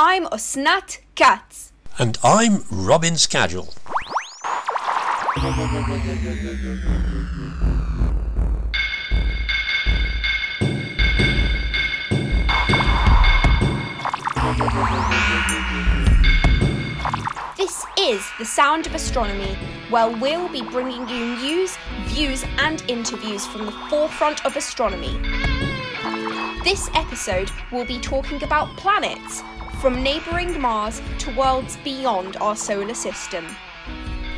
I'm Osnat Katz. And I'm Robin Scagel. This is The Sound of Astronomy, where we'll be bringing you news, views, and interviews from the forefront of astronomy. This episode we'll be talking about planets, from neighbouring Mars to worlds beyond our solar system.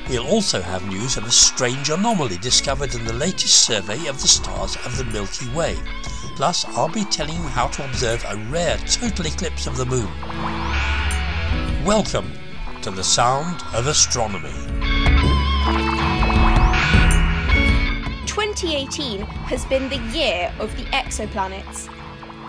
We'll also have news of a strange anomaly discovered in the latest survey of the stars of the Milky Way. Plus, I'll be telling you how to observe a rare total eclipse of the moon. Welcome to the sound of astronomy. 2018 has been the year of the exoplanets.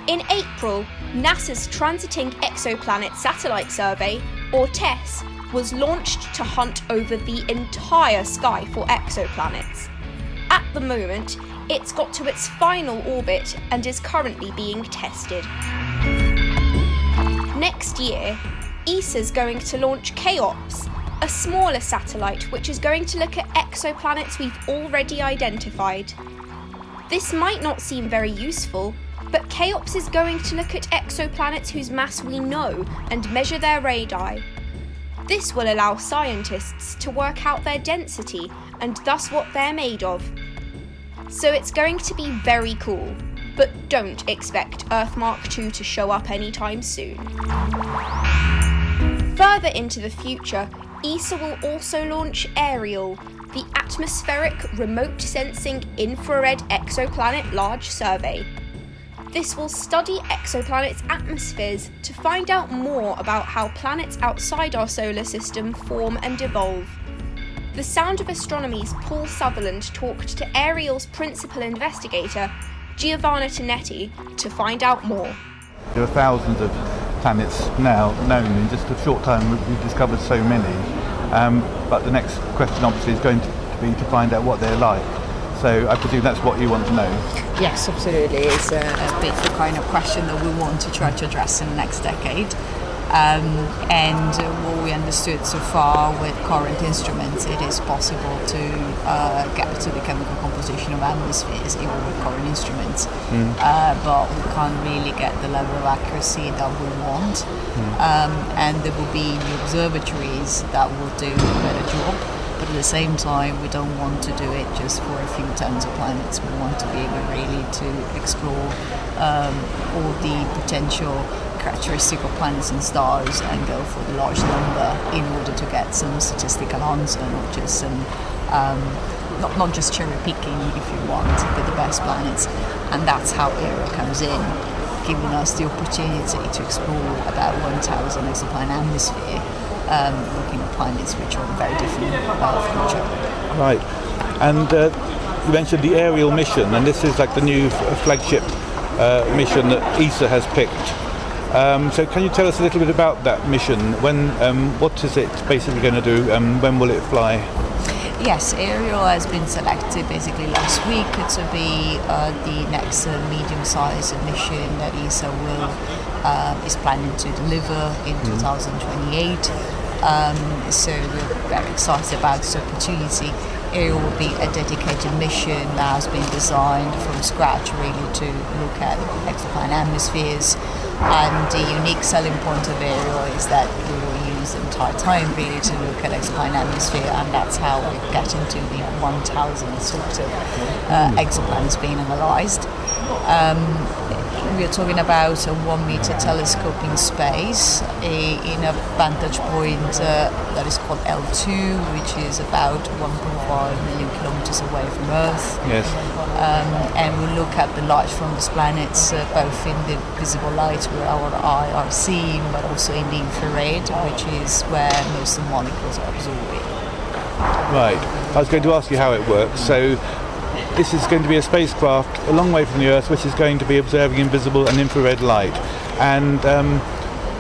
In April, NASA's Transiting Exoplanet Satellite Survey, or TESS, was launched to hunt over the entire sky for exoplanets. At the moment, it's got to its final orbit and is currently being tested. Next year, ESA's going to launch CHEOPS, a smaller satellite which is going to look at exoplanets we've already identified. This might not seem very useful, but CHEOPS is going to look at exoplanets whose mass we know and measure their radii. This will allow scientists to work out their density and thus what they're made of. So it's going to be very cool, but don't expect Earthmark II to show up anytime soon. Further into the future, ESA will also launch Ariel, the Atmospheric Remote Sensing Infrared Exoplanet Large Survey. This will study exoplanets' atmospheres to find out more about how planets outside our solar system form and evolve. The Sound of Astronomy's Paul Sutherland talked to Ariel's principal investigator, Giovanna Tinetti, to find out more. There are thousands of planets now known. In just a short time, we've discovered so many. Um, but the next question, obviously, is going to be to find out what they're like. So I presume that's what you want to know. Yes, absolutely. It's a, a bit the kind of question that we want to try to address in the next decade. Um, and what we understood so far with current instruments, it is possible to uh, get to the chemical composition of atmospheres even with current instruments. Mm. Uh, but we can't really get the level of accuracy that we want. Mm. Um, and there will be new observatories that will do a better job. But at the same time, we don't want to do it just for a few tons of planets. We want to be able really to explore um, all the potential characteristic of planets and stars and go for the large number in order to get some statistical answer, not just some, um, not, not just cherry picking if you want, but the best planets. And that's how Ariel comes in, giving us the opportunity to explore about 1,000 exoplanet atmosphere, um, looking at planets which are very different uh, from each other. Right. And uh, you mentioned the Ariel mission, and this is like the new flagship uh, mission that ESA has picked um, so can you tell us a little bit about that mission? When, um, what is it basically going to do? Um, when will it fly? Yes, Ariel has been selected basically last week to be uh, the next uh, medium-sized mission that ESA will uh, is planning to deliver in mm. 2028. Um, so we're very excited about this opportunity. Ariel will be a dedicated mission that has been designed from scratch really to look at exoplanet atmospheres and the unique selling point of Ariel is that we will use the entire time really to look at exoplanet atmosphere, and that's how we get into the 1,000 sort of uh, exoplanets being analysed. Um, we are talking about a one meter telescope in space a, in a vantage point uh, that is called L2, which is about 1.5 million kilometers away from Earth. Yes. Um, and we look at the light from these planets uh, both in the visible light where our eye are seeing, but also in the infrared, which is where most of the molecules are absorbing. Right. I was going to ask you how it works. So this is going to be a spacecraft a long way from the Earth, which is going to be observing invisible and infrared light. And um,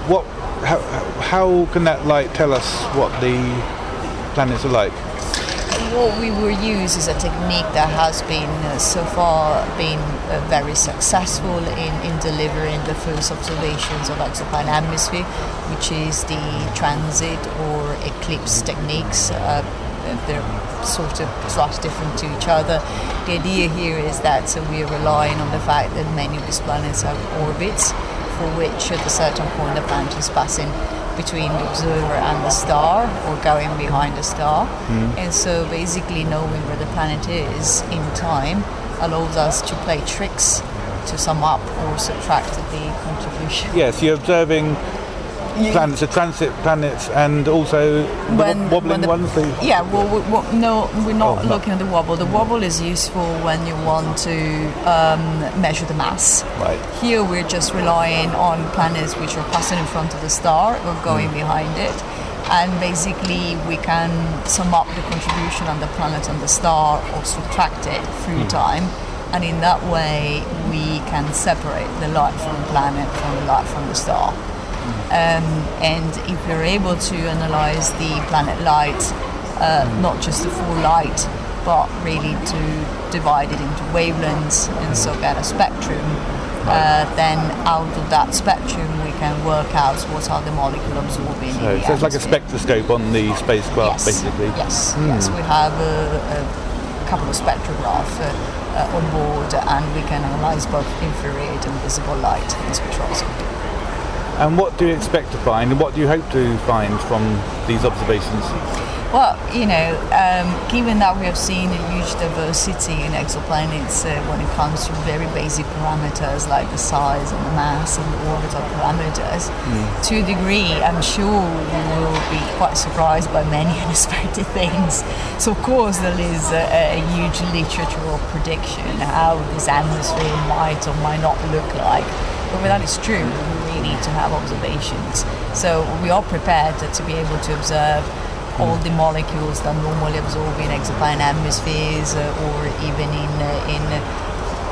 what, how, how can that light tell us what the planets are like? what we will use is a technique that has been uh, so far been uh, very successful in, in delivering the first observations of exoplanet atmosphere, which is the transit or eclipse techniques. Uh, they're sort of slightly different to each other. The idea here is that so we are relying on the fact that many of these planets have orbits for which at a certain point the planet is passing between the observer and the star or going behind the star. Mm. And so basically knowing where the planet is in time allows us to play tricks to sum up or subtract the contribution. Yes, you're observing planets, the transit planets, and also when, the wobbling the, ones. The, yeah, well, we, well, no, we're not oh, looking at the wobble. The wobble is useful when you want to um, measure the mass. Right. Here, we're just relying on planets which are passing in front of the star or going mm. behind it. And basically, we can sum up the contribution of the planet and the star or subtract it through mm. time and in that way we can separate the light from the planet from the light from the star. Um, and if we're able to analyze the planet light, uh, not just the full light, but really to divide it into wavelengths and so get a spectrum, uh, then out of that spectrum we can work out what are the molecules absorbing. So, so it's like a spectroscope on the spacecraft, yes. basically. Yes, mm. yes. We have a, a couple of spectrographs uh, uh, on board, and we can analyze both infrared and visible light in spectroscopy. And what do you expect to find, and what do you hope to find from these observations? Well, you know, um, given that we have seen a huge diversity in exoplanets uh, when it comes to very basic parameters like the size and the mass and the orbital parameters, mm. to a degree, I'm sure we will be quite surprised by many unexpected things. So, of course, there is a, a huge literature of prediction how this atmosphere might or might not look like. But when that is true, need to have observations. So we are prepared to be able to observe all the molecules that normally absorb in exoplanet atmospheres uh, or even in uh, in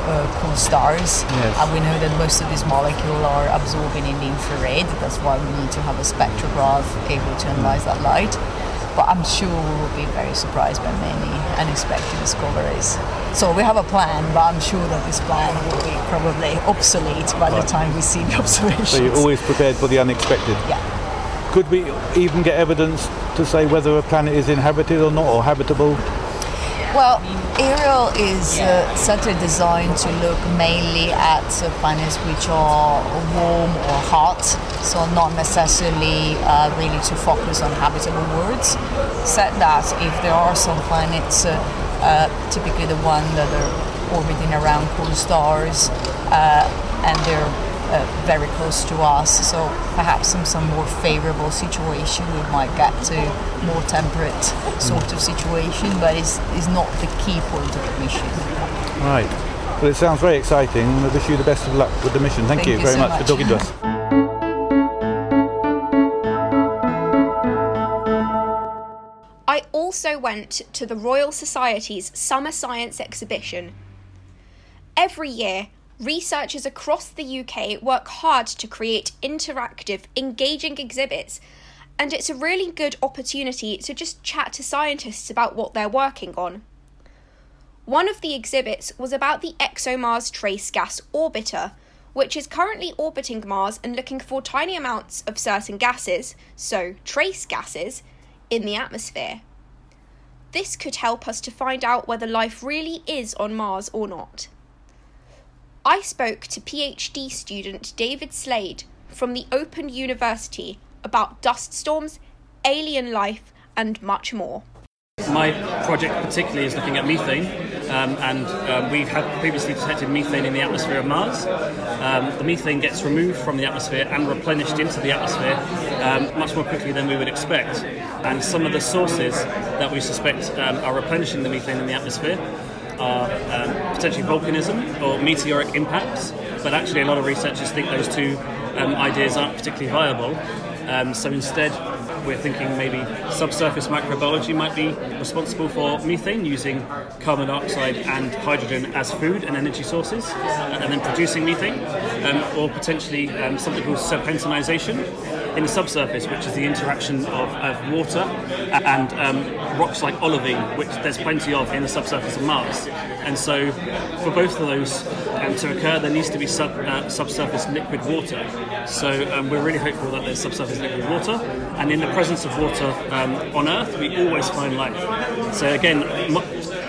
uh, cool stars. Yes. And we know that most of these molecules are absorbing in the infrared. That's why we need to have a spectrograph able to analyze that light but I'm sure we will be very surprised by many unexpected discoveries. So we have a plan, but I'm sure that this plan will be probably obsolete by right. the time we see the observations. So you're always prepared for the unexpected? Yeah. Could we even get evidence to say whether a planet is inhabited or not, or habitable? Well, Ariel is uh, certainly designed to look mainly at uh, planets which are warm or hot, so not necessarily uh, really to focus on habitable worlds. Said that if there are some planets, uh, typically the one that are orbiting around cool stars, uh, and they're uh, very close to us. So perhaps in some more favorable situation, we might get to more temperate sort of situation, but it's, it's not the key point of the mission. Right. Well, it sounds very exciting. I wish you the best of luck with the mission. Thank, Thank you, you, very so much, much for talking to us. Went to the Royal Society's Summer Science Exhibition. Every year, researchers across the UK work hard to create interactive, engaging exhibits, and it's a really good opportunity to just chat to scientists about what they're working on. One of the exhibits was about the ExoMars Trace Gas Orbiter, which is currently orbiting Mars and looking for tiny amounts of certain gases, so trace gases, in the atmosphere. This could help us to find out whether life really is on Mars or not. I spoke to PhD student David Slade from the Open University about dust storms, alien life, and much more. My project particularly is looking at methane, um, and um, we've previously detected methane in the atmosphere of Mars. Um, the methane gets removed from the atmosphere and replenished into the atmosphere um, much more quickly than we would expect. And some of the sources that we suspect um, are replenishing the methane in the atmosphere are um, potentially volcanism or meteoric impacts, but actually a lot of researchers think those two ideas aren't particularly viable. So instead, we're thinking maybe subsurface microbiology might be responsible for methane using carbon dioxide and hydrogen as food and energy sources, uh, and then producing methane, um, or potentially um, something called serpentinization in the subsurface, which is the interaction of, of water and um, rocks like olivine, which there's plenty of in the subsurface of Mars. And so, for both of those to occur, there needs to be sub, uh, subsurface liquid water. So, um, we're really hopeful that there's subsurface liquid water, and in the presence of water um, on Earth, we always find life. So, again,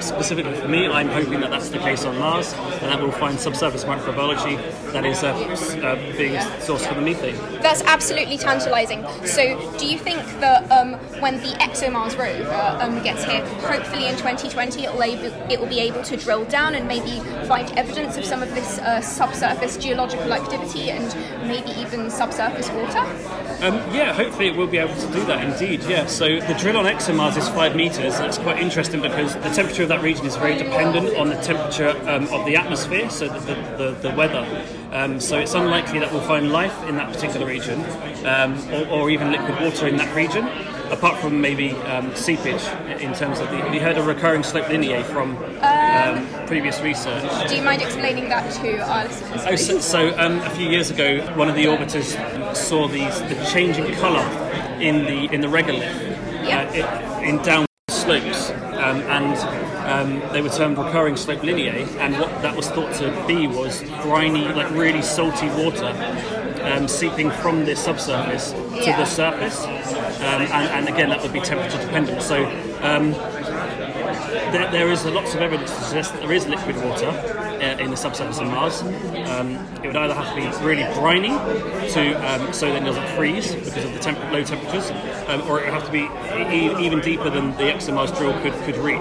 specifically for me, I'm hoping that that's the case on Mars, and that we'll find subsurface microbiology that is a, a big source for the methane. That's absolutely tantalising. So, do you think that um, when the ExoMars rover um, gets here, hopefully in 2020, it'll, able, it will be able to drill down and maybe find evidence of some of this uh, subsurface geological activity and maybe even subsurface water? Um, yeah, hopefully it will be able to do that indeed, yeah. So the drill on ExoMars is five metres. That's quite interesting because the temperature of that region is very dependent on the temperature um, of the atmosphere, so the, the, the, the weather. Um, so it's unlikely that we'll find life in that particular region um, or, or, even liquid water in that region, apart from maybe um, seepage in terms of the. Have you heard of recurring slope lineae from um, previous research? Do you mind explaining that to our listeners? Oh, so, so um, a few years ago, one of the orbiters saw these the changing colour in the in the regolith uh, in downward slopes, um, and um, they were termed recurring slope lineae, and what that was thought to be was briny, like really salty water um, seeping from the subsurface to Yeah. the surface, um, and, and again that would be temperature dependent. So um, there, there is lots of evidence to suggest that there is liquid water in the subsurface of Mars. Um, it would either have to be really briny to um, so that it doesn't freeze because of the temp- low temperatures, um, or it would have to be e- even deeper than the ExoMars drill could, could reach,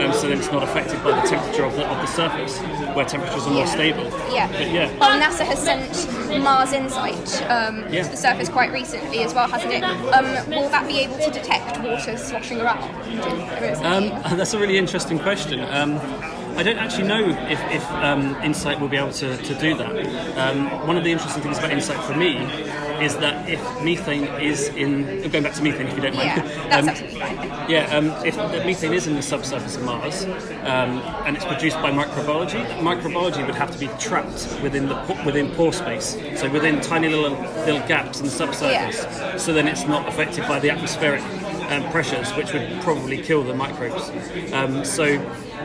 um, so that it's not affected by the temperature of the, of the surface, where temperatures are more stable. Yeah. But yeah. Well, NASA has sent Mars Insight um, Yeah. to the surface quite recently as well, hasn't it? Um, will that be able to detect water sloshing around? Um, that's a really interesting question. I don't actually know if, if um, Insight will be able to, to do that. Um, one of the interesting things about Insight for me is that if methane is in, going back to methane if you don't mind. yeah, that's Um, absolutely fine. yeah, um, if the methane is in the subsurface of Mars um, and it's produced by microbiology, microbiology would have to be trapped within the within pore space, so within tiny little little gaps in the subsurface. So then it's not affected by the atmospheric um, pressures, which would probably kill the microbes. Um, so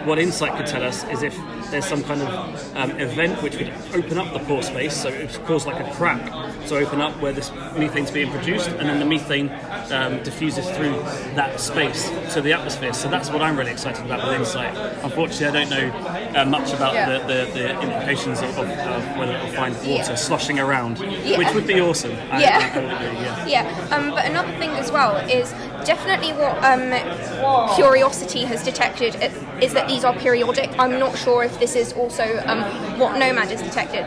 what Insight could tell us is if there's some kind of um, event which would open up the pore space, so it would cause like a crack to open up where this methane's being produced, and then the methane um, diffuses through that space to the atmosphere. So that's what I'm really excited about with Insight. Unfortunately, I don't know uh, much about Yeah. the, the, the implications of, of, of whether it will find water Yeah. sloshing around, Yeah. which would be awesome. I- Yeah. I would agree, yeah. Yeah, um, but another thing as well is definitely what um, Curiosity has detected i- is that these are periodic. I'm not sure if this is also um, what Nomad has detected,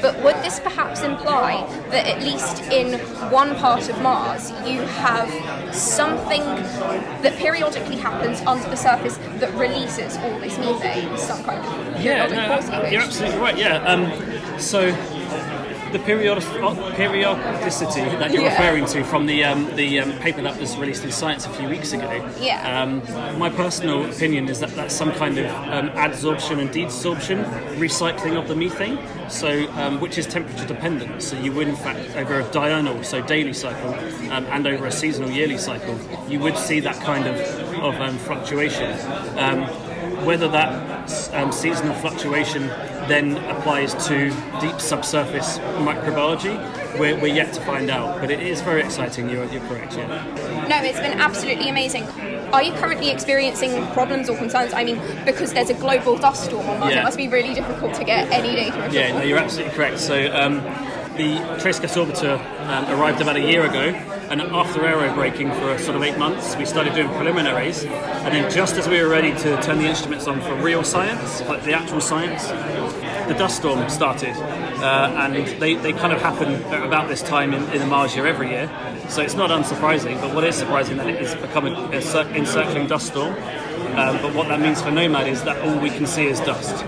but would this perhaps imply that at least in one part of Mars you have something that periodically happens under the surface that releases all this methane, some kind of Yeah, no, you're absolutely right. Yeah. Um, so the periodic, periodicity that you're Yeah. referring to from the um, the um, paper that was released in Science a few weeks ago. Yeah. Um, my personal opinion is that that's some kind of um, adsorption and desorption recycling of the methane. So um, which is temperature dependent. So you would in fact over a diurnal, so daily cycle, um, and over a seasonal yearly cycle, you would see that kind of of um, fluctuation. Um, whether that um, seasonal fluctuation then applies to deep subsurface microbiology, we're, we're yet to find out. But it is very exciting. You're, you're correct. Yeah. No, it's been absolutely amazing. Are you currently experiencing problems or concerns? I mean, because there's a global dust storm on Mars, Yeah. it must be really difficult to get any data Yeah, no, you're absolutely correct. So um, the Trace Gas Orbiter um, arrived about a year ago, and after aero braking for sort of eight months, we started doing preliminaries. And then just as we were ready to turn the instruments on for real science, like the actual science, the dust storm started. Uh, and they, they kind of happen at about this time in, in the Mars year every year. So it's not unsurprising, but what is surprising that it is becoming a cir- encircling dust storm. Um, but what that means for Nomad is that all we can see is dust.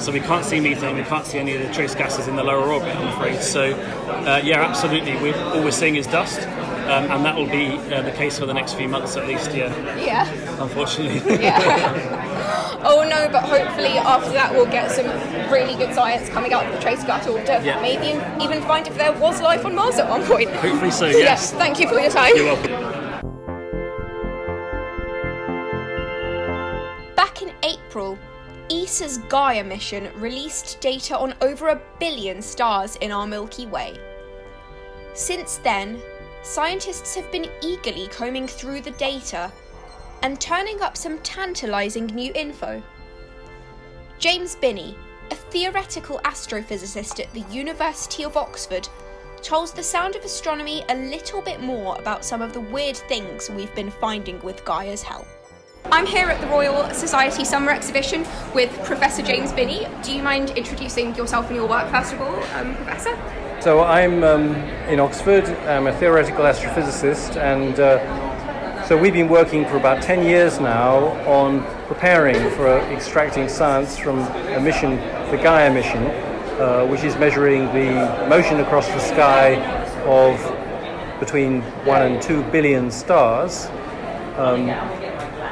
So we can't see methane, we can't see any of the trace gases in the lower orbit, I'm afraid. So, uh, yeah, absolutely, we all we're seeing is dust. um, and that will be uh, the case for the next few months at least. Yeah, Yeah. unfortunately. Yeah. oh no, but hopefully after that we'll get some really good science coming out of the trace scuttle to Yeah. maybe even find if there was life on Mars at one point. Hopefully so. Yes, Yes. thank you for your time. You're welcome. Back in April, ESA's Gaia mission released data on over a billion stars in our Milky Way. Since then, scientists have been eagerly combing through the data and turning up some tantalising new info. James Binney, a theoretical astrophysicist at the University of Oxford, tells the Sound of Astronomy a little bit more about some of the weird things we've been finding with Gaia's help. I'm here at the Royal Society Summer Exhibition with Professor James Binney. Do you mind introducing yourself and your work first of all, um, Professor? So I'm um, in Oxford. I'm a theoretical astrophysicist, and uh, so we've been working for about 10 years now on preparing for extracting science from a mission, the Gaia mission, uh, which is measuring the motion across the sky of between one and two billion stars. Um,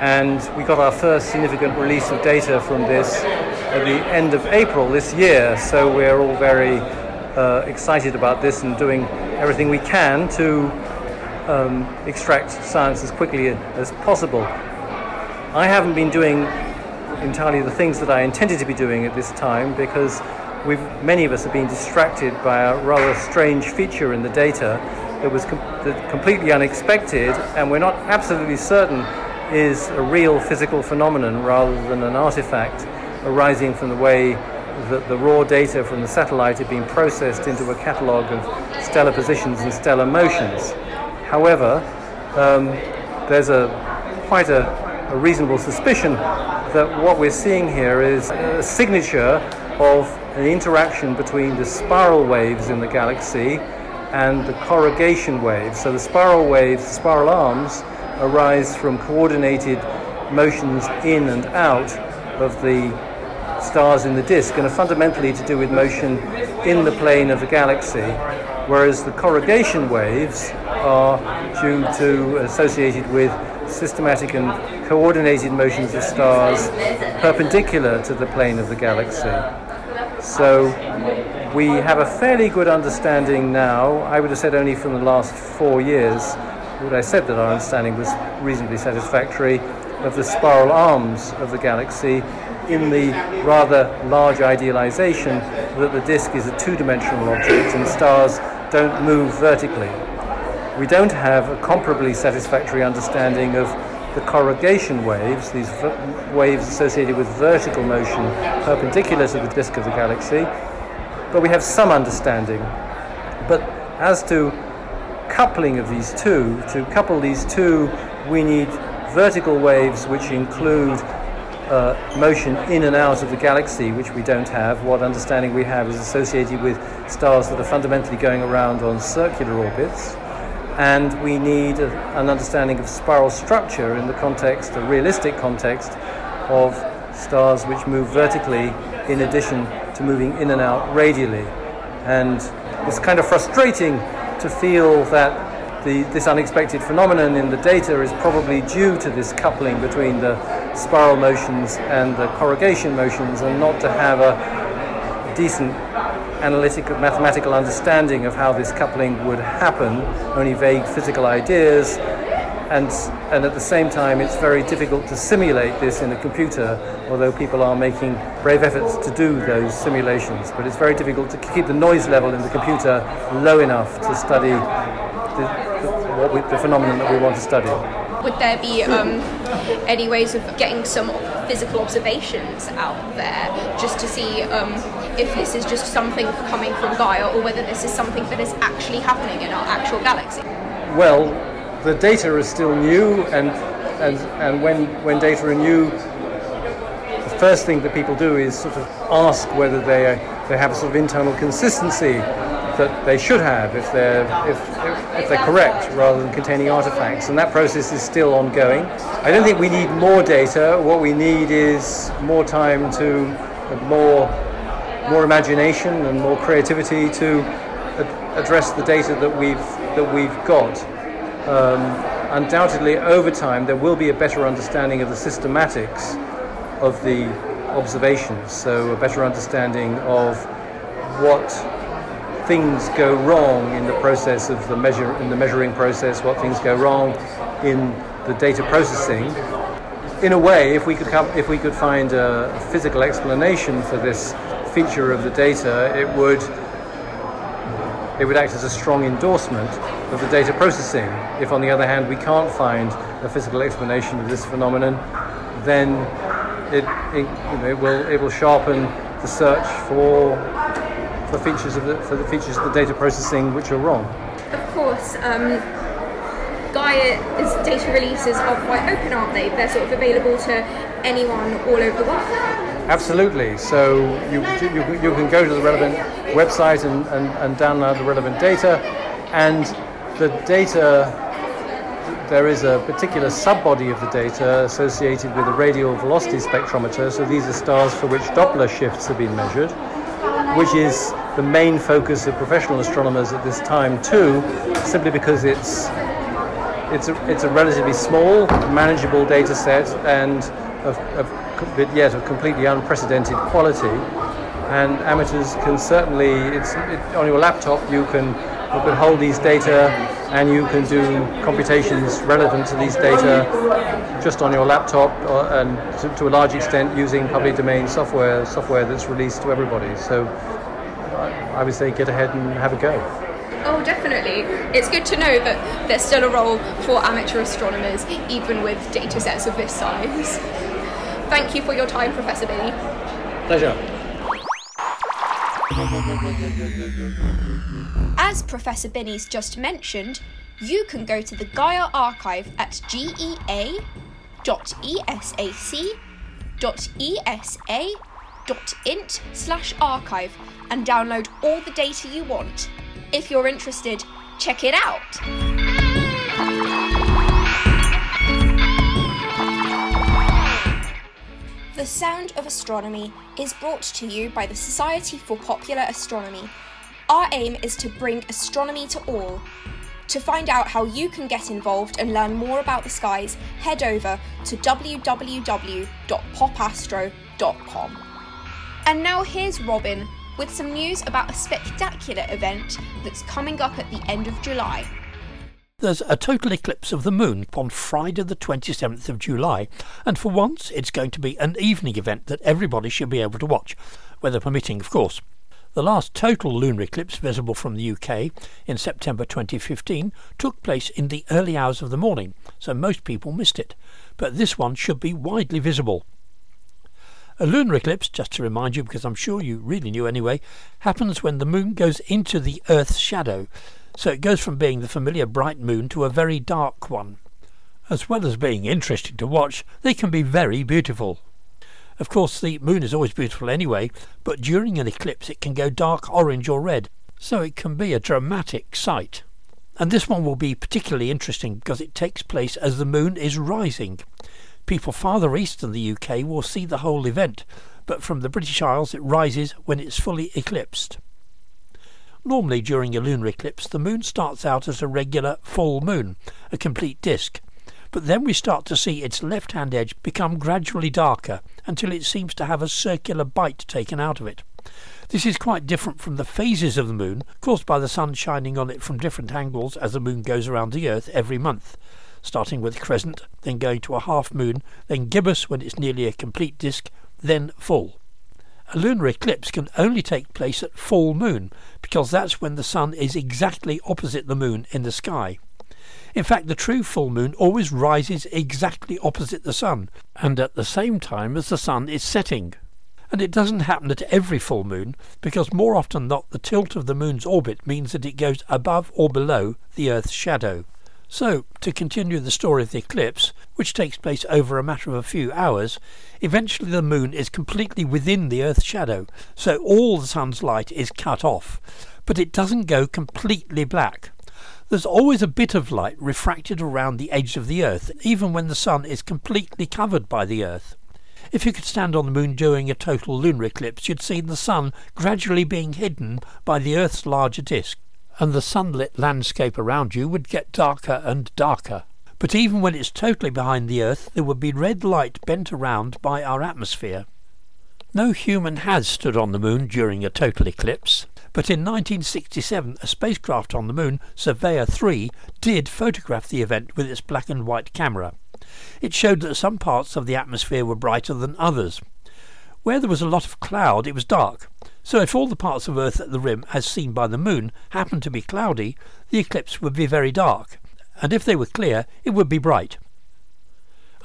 and we got our first significant release of data from this at the end of April this year. So we're all very uh, excited about this and doing everything we can to um, extract science as quickly as possible. I haven't been doing entirely the things that I intended to be doing at this time because we've, many of us have been distracted by a rather strange feature in the data that was com- that completely unexpected and we're not absolutely certain is a real physical phenomenon rather than an artifact arising from the way that the raw data from the satellite had been processed into a catalogue of stellar positions and stellar motions. However, um, there's a quite a, a reasonable suspicion that what we're seeing here is a signature of an interaction between the spiral waves in the galaxy and the corrugation waves. So the spiral waves, the spiral arms, arise from coordinated motions in and out of the stars in the disk and are fundamentally to do with motion in the plane of the galaxy, whereas the corrugation waves are due to associated with systematic and coordinated motions of stars perpendicular to the plane of the galaxy. So we have a fairly good understanding now, I would have said only from the last four years, would I said that our understanding was reasonably satisfactory of the spiral arms of the galaxy in the rather large idealization that the disk is a two-dimensional object and stars don't move vertically. We don't have a comparably satisfactory understanding of the corrugation waves, these v- waves associated with vertical motion perpendicular to the disk of the galaxy, but we have some understanding. But as to coupling of these two, to couple these two, we need vertical waves which include uh, motion in and out of the galaxy, which we don't have. What understanding we have is associated with stars that are fundamentally going around on circular orbits. And we need a, an understanding of spiral structure in the context, a realistic context, of stars which move vertically in addition to moving in and out radially. And it's kind of frustrating to feel that the, this unexpected phenomenon in the data is probably due to this coupling between the spiral motions and the corrugation motions, and not to have a decent analytical mathematical understanding of how this coupling would happen, only vague physical ideas. And, and at the same time, it's very difficult to simulate this in a computer, although people are making brave efforts to do those simulations. But it's very difficult to keep the noise level in the computer low enough to study the, the, we, the phenomenon that we want to study. Would there be um, any ways of getting some physical observations out there just to see um, if this is just something coming from Gaia or whether this is something that is actually happening in our actual galaxy? Well, the data is still new, and, and, and when, when data are new, the first thing that people do is sort of ask whether they, they have a sort of internal consistency that they should have if they're, if, if they're correct rather than containing artifacts. And that process is still ongoing. I don't think we need more data. What we need is more time to, more, more imagination and more creativity to ad- address the data that we've, that we've got. um, undoubtedly over time there will be a better understanding of the systematics of the observations, so a better understanding of what things go wrong in the process of the measure in the measuring process, what things go wrong in the data processing. In a way, if we could come, if we could find a physical explanation for this feature of the data, it would it would act as a strong endorsement of the data processing. If, on the other hand, we can't find a physical explanation of this phenomenon, then it, it, you know, it will it will sharpen the search for for features of the for the features of the data processing which are wrong. Of course, um, Gaia's data releases are quite open, aren't they? They're sort of available to anyone all over the world. Absolutely. So you, you, you can go to the relevant website and, and, and download the relevant data, and the data there is a particular subbody of the data associated with a radial velocity spectrometer. So these are stars for which Doppler shifts have been measured, which is the main focus of professional astronomers at this time too, simply because it's it's a, it's a relatively small, manageable data set and of, of yet of completely unprecedented quality. And amateurs can certainly, it's it, on your laptop you can you can hold these data and you can do computations relevant to these data just on your laptop or, and to, to, a large extent using public domain software software that's released to everybody. So I would say get ahead and have a go. Oh, definitely. It's good to know that there's still a role for amateur astronomers, even with data sets of this size. Thank you for your time, Professor Binney. Pleasure. As Professor Binney's just mentioned, you can go to the Gaia archive at gea.esac.esa.int slash archive and download all the data you want. If you're interested, check it out. The Sound of Astronomy is brought to you by the Society for Popular Astronomy. Our aim is to bring astronomy to all. To find out how you can get involved and learn more about the skies, head over to www.popastro.com. And now here's Robin with some news about a spectacular event that's coming up at the end of July. There's a total eclipse of the moon on Friday, the 27th of July, and for once it's going to be an evening event that everybody should be able to watch, weather permitting, of course. The last total lunar eclipse visible from the UK in September 2015 took place in the early hours of the morning, so most people missed it. But this one should be widely visible. A lunar eclipse, just to remind you, because I'm sure you really knew anyway, happens when the moon goes into the Earth's shadow, so it goes from being the familiar bright moon to a very dark one. As well as being interesting to watch, they can be very beautiful. Of course, the moon is always beautiful anyway, but during an eclipse it can go dark orange or red, so it can be a dramatic sight. And this one will be particularly interesting because it takes place as the moon is rising. People farther east than the UK will see the whole event, but from the British Isles it rises when it's fully eclipsed. Normally during a lunar eclipse the moon starts out as a regular full moon, a complete disk, but then we start to see its left hand edge become gradually darker until it seems to have a circular bite taken out of it. This is quite different from the phases of the moon caused by the sun shining on it from different angles as the moon goes around the earth every month starting with crescent, then going to a half moon, then gibbous when it's nearly a complete disk, then full. A lunar eclipse can only take place at full moon because that's when the sun is exactly opposite the moon in the sky. In fact, the true full moon always rises exactly opposite the sun and at the same time as the sun is setting. And it doesn't happen at every full moon because more often than not the tilt of the moon's orbit means that it goes above or below the Earth's shadow. So, to continue the story of the eclipse, which takes place over a matter of a few hours, eventually the moon is completely within the Earth's shadow, so all the sun's light is cut off, but it doesn't go completely black. There's always a bit of light refracted around the edge of the Earth, even when the sun is completely covered by the Earth. If you could stand on the moon during a total lunar eclipse, you'd see the sun gradually being hidden by the Earth's larger disk. And the sunlit landscape around you would get darker and darker. But even when it's totally behind the Earth, there would be red light bent around by our atmosphere. No human has stood on the moon during a total eclipse, but in 1967 a spacecraft on the moon, Surveyor 3, did photograph the event with its black and white camera. It showed that some parts of the atmosphere were brighter than others. Where there was a lot of cloud, it was dark. So if all the parts of Earth at the rim, as seen by the moon, happened to be cloudy, the eclipse would be very dark, and if they were clear, it would be bright.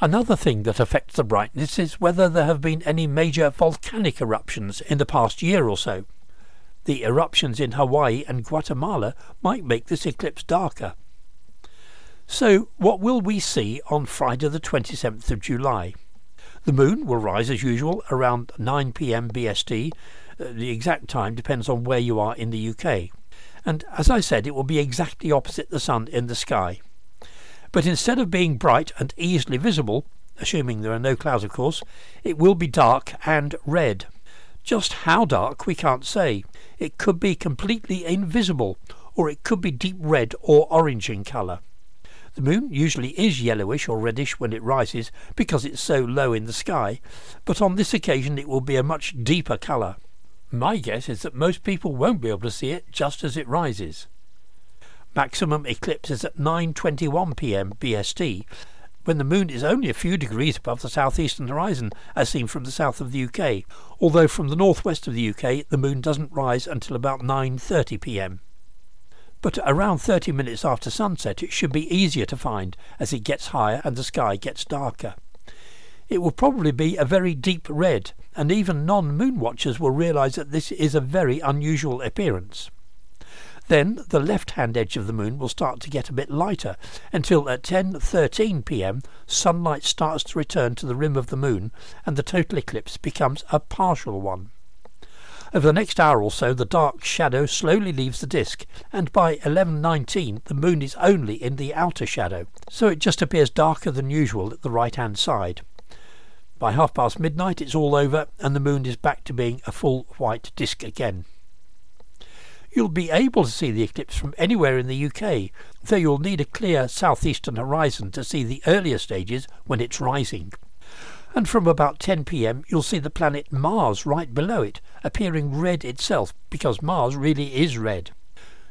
Another thing that affects the brightness is whether there have been any major volcanic eruptions in the past year or so. The eruptions in Hawaii and Guatemala might make this eclipse darker. So, what will we see on Friday, the 27th of July? The moon will rise as usual around 9 pm BST. Uh, the exact time depends on where you are in the UK. And as I said, it will be exactly opposite the sun in the sky. But instead of being bright and easily visible, assuming there are no clouds, of course, it will be dark and red. Just how dark we can't say. It could be completely invisible, or it could be deep red or orange in colour. The moon usually is yellowish or reddish when it rises because it's so low in the sky, but on this occasion it will be a much deeper colour. My guess is that most people won't be able to see it just as it rises. Maximum eclipse is at 9:21 p.m. BST, when the moon is only a few degrees above the southeastern horizon, as seen from the south of the UK. Although from the northwest of the UK, the moon doesn't rise until about 9:30 p.m. But around 30 minutes after sunset, it should be easier to find as it gets higher and the sky gets darker. It will probably be a very deep red, and even non moon watchers will realise that this is a very unusual appearance. Then the left-hand edge of the moon will start to get a bit lighter until at 10:13 p.m. sunlight starts to return to the rim of the moon and the total eclipse becomes a partial one. Over the next hour or so the dark shadow slowly leaves the disk and by 11:19 the moon is only in the outer shadow, so it just appears darker than usual at the right-hand side. By half past midnight it's all over and the moon is back to being a full white disk again. You'll be able to see the eclipse from anywhere in the UK, though you'll need a clear southeastern horizon to see the earlier stages when it's rising. And from about 10 pm, you'll see the planet Mars right below it, appearing red itself, because Mars really is red.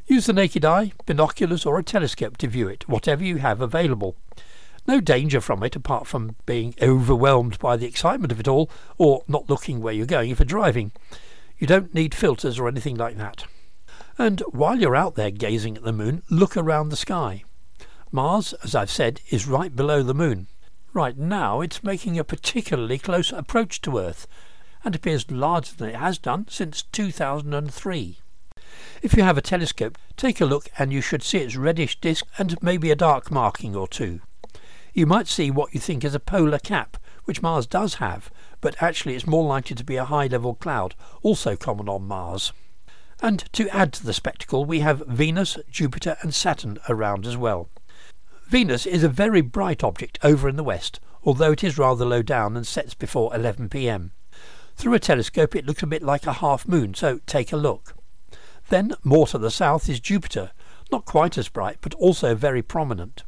Use the naked eye, binoculars, or a telescope to view it, whatever you have available. No danger from it apart from being overwhelmed by the excitement of it all, or not looking where you're going if you're driving. You don't need filters or anything like that. And while you're out there gazing at the moon, look around the sky. Mars, as I've said, is right below the moon. Right now it's making a particularly close approach to Earth and appears larger than it has done since 2003. If you have a telescope, take a look and you should see its reddish disk and maybe a dark marking or two. You might see what you think is a polar cap, which Mars does have, but actually it's more likely to be a high level cloud, also common on Mars. And to add to the spectacle, we have Venus, Jupiter, and Saturn around as well. Venus is a very bright object over in the west, although it is rather low down and sets before 11 pm. Through a telescope, it looks a bit like a half moon, so take a look. Then, more to the south, is Jupiter, not quite as bright, but also very prominent.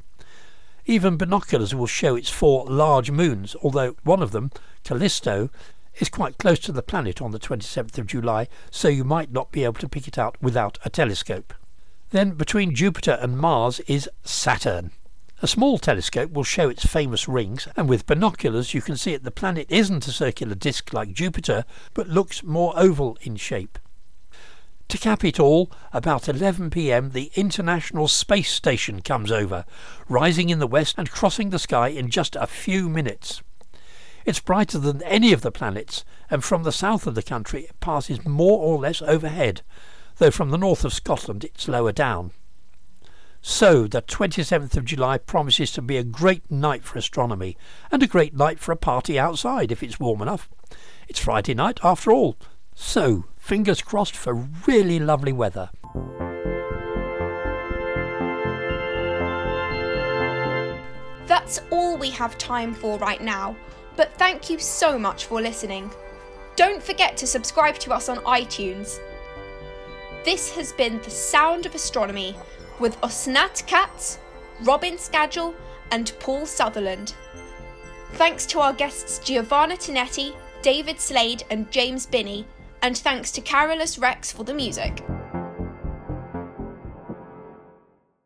Even binoculars will show its four large moons, although one of them, Callisto, is quite close to the planet on the 27th of July, so you might not be able to pick it out without a telescope. Then between Jupiter and Mars is Saturn. A small telescope will show its famous rings, and with binoculars you can see that the planet isn't a circular disk like Jupiter, but looks more oval in shape. To cap it all, about 11 pm the International Space Station comes over, rising in the west and crossing the sky in just a few minutes. It's brighter than any of the planets, and from the south of the country it passes more or less overhead, though from the north of Scotland it's lower down. So, the 27th of July promises to be a great night for astronomy, and a great night for a party outside if it's warm enough. It's Friday night after all, so fingers crossed for really lovely weather. That's all we have time for right now but thank you so much for listening. Don't forget to subscribe to us on iTunes. This has been The Sound of Astronomy with Osnat Katz, Robin Scagel, and Paul Sutherland. Thanks to our guests Giovanna Tinetti, David Slade, and James Binney, and thanks to Carolus Rex for the music.